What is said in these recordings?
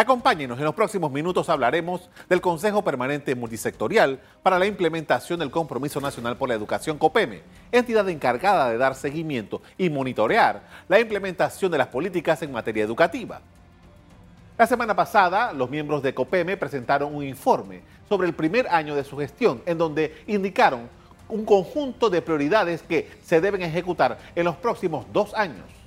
Acompáñenos, en los próximos minutos hablaremos del Consejo Permanente Multisectorial para la implementación del Compromiso Nacional por la Educación COPEME, entidad encargada de dar seguimiento y monitorear la implementación de las políticas en materia educativa. La semana pasada, los miembros de COPEME presentaron un informe sobre el primer año de su gestión, en donde indicaron un conjunto de prioridades que se deben ejecutar en los próximos dos años.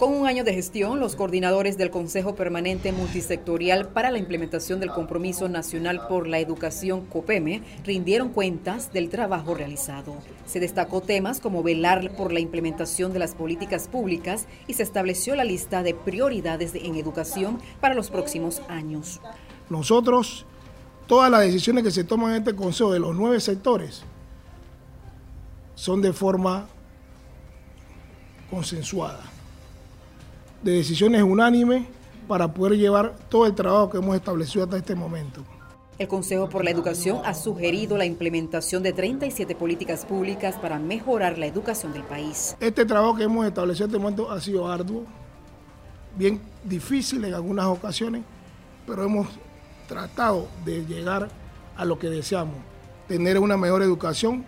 Con un año de gestión, los coordinadores del Consejo Permanente Multisectorial para la implementación del Compromiso Nacional por la Educación COPEME rindieron cuentas del trabajo realizado. Se destacó temas como velar por la implementación de las políticas públicas y se estableció la lista de prioridades en educación para los próximos años. Nosotros, todas las decisiones que se toman en este Consejo de los nueve sectores son de forma consensuada de decisiones unánimes para poder llevar todo el trabajo que hemos establecido hasta este momento. El Consejo por la Educación ha sugerido la implementación de 37 políticas públicas para mejorar la educación del país. Este trabajo que hemos establecido hasta este momento ha sido arduo, bien difícil en algunas ocasiones, pero hemos tratado de llegar a lo que deseamos, tener una mejor educación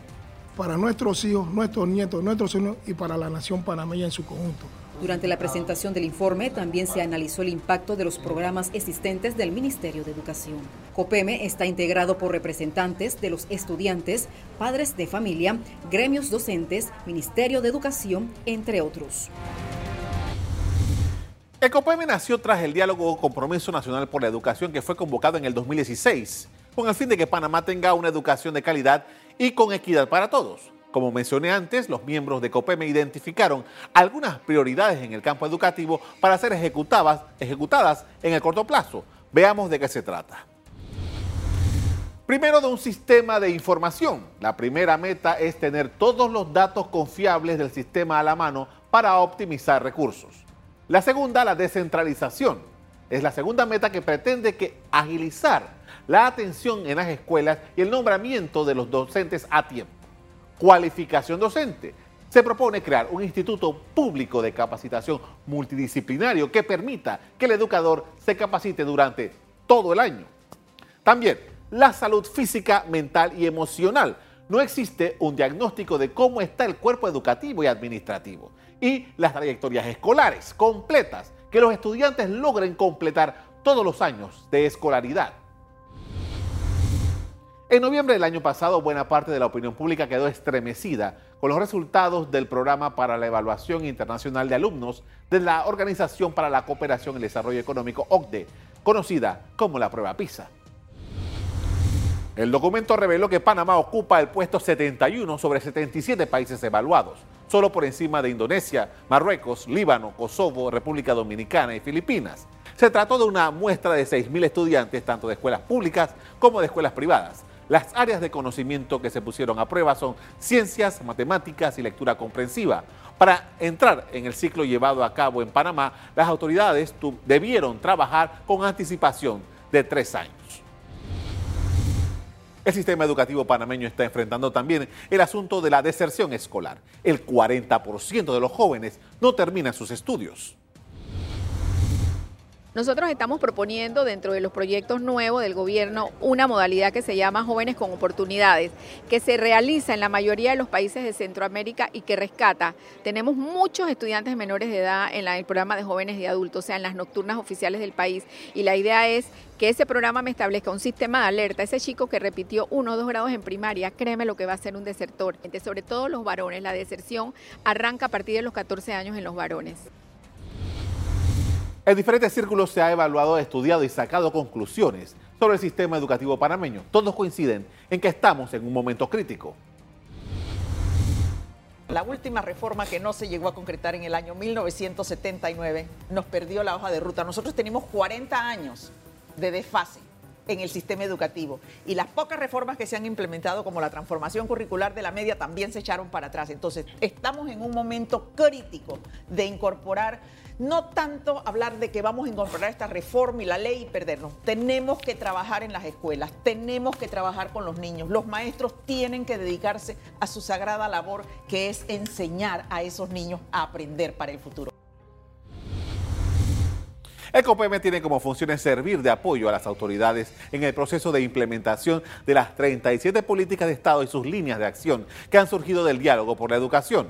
para nuestros hijos, nuestros nietos, nuestros hijos y para la nación panameña en su conjunto. Durante la presentación del informe también se analizó el impacto de los programas existentes del Ministerio de Educación. COPEME está integrado por representantes de los estudiantes, padres de familia, gremios docentes, Ministerio de Educación, entre otros. El COPEME nació tras el diálogo Compromiso Nacional por la Educación que fue convocado en el 2016, con el fin de que Panamá tenga una educación de calidad y con equidad para todos. Como mencioné antes, los miembros de COPEME identificaron algunas prioridades en el campo educativo para ser ejecutadas, ejecutadas en el corto plazo. Veamos de qué se trata. Primero de un sistema de información. La primera meta es tener todos los datos confiables del sistema a la mano para optimizar recursos. La segunda, la descentralización. Es la segunda meta que pretende que agilizar la atención en las escuelas y el nombramiento de los docentes a tiempo cualificación docente. Se propone crear un instituto público de capacitación multidisciplinario que permita que el educador se capacite durante todo el año. También la salud física, mental y emocional. No existe un diagnóstico de cómo está el cuerpo educativo y administrativo y las trayectorias escolares completas que los estudiantes logren completar todos los años de escolaridad. En noviembre del año pasado, buena parte de la opinión pública quedó estremecida con los resultados del programa para la evaluación internacional de alumnos de la Organización para la Cooperación y el Desarrollo Económico, OCDE, conocida como la prueba PISA. El documento reveló que Panamá ocupa el puesto 71 sobre 77 países evaluados, solo por encima de Indonesia, Marruecos, Líbano, Kosovo, República Dominicana y Filipinas. Se trató de una muestra de 6.000 estudiantes, tanto de escuelas públicas como de escuelas privadas las áreas de conocimiento que se pusieron a prueba son ciencias, matemáticas y lectura comprensiva. Para entrar en el ciclo llevado a cabo en Panamá, las autoridades debieron trabajar con anticipación de tres años. El sistema educativo panameño está enfrentando también el asunto de la deserción escolar. El 40% de los jóvenes no terminan sus estudios. Nosotros estamos proponiendo dentro de los proyectos nuevos del gobierno una modalidad que se llama Jóvenes con Oportunidades, que se realiza en la mayoría de los países de Centroamérica y que rescata. Tenemos muchos estudiantes menores de edad en el programa de jóvenes y adultos, o sea, en las nocturnas oficiales del país. Y la idea es que ese programa me establezca un sistema de alerta. Ese chico que repitió uno o dos grados en primaria, créeme lo que va a ser un desertor. Sobre todo los varones, la deserción arranca a partir de los 14 años en los varones. En diferentes círculos se ha evaluado, estudiado y sacado conclusiones sobre el sistema educativo panameño. Todos coinciden en que estamos en un momento crítico. La última reforma que no se llegó a concretar en el año 1979 nos perdió la hoja de ruta. Nosotros tenemos 40 años de desfase en el sistema educativo. Y las pocas reformas que se han implementado, como la transformación curricular de la media, también se echaron para atrás. Entonces, estamos en un momento crítico de incorporar no tanto hablar de que vamos a incorporar esta reforma y la ley y perdernos. Tenemos que trabajar en las escuelas, tenemos que trabajar con los niños. Los maestros tienen que dedicarse a su sagrada labor, que es enseñar a esos niños a aprender para el futuro. El COPEME tiene como funciones servir de apoyo a las autoridades en el proceso de implementación de las 37 políticas de Estado y sus líneas de acción que han surgido del diálogo por la educación.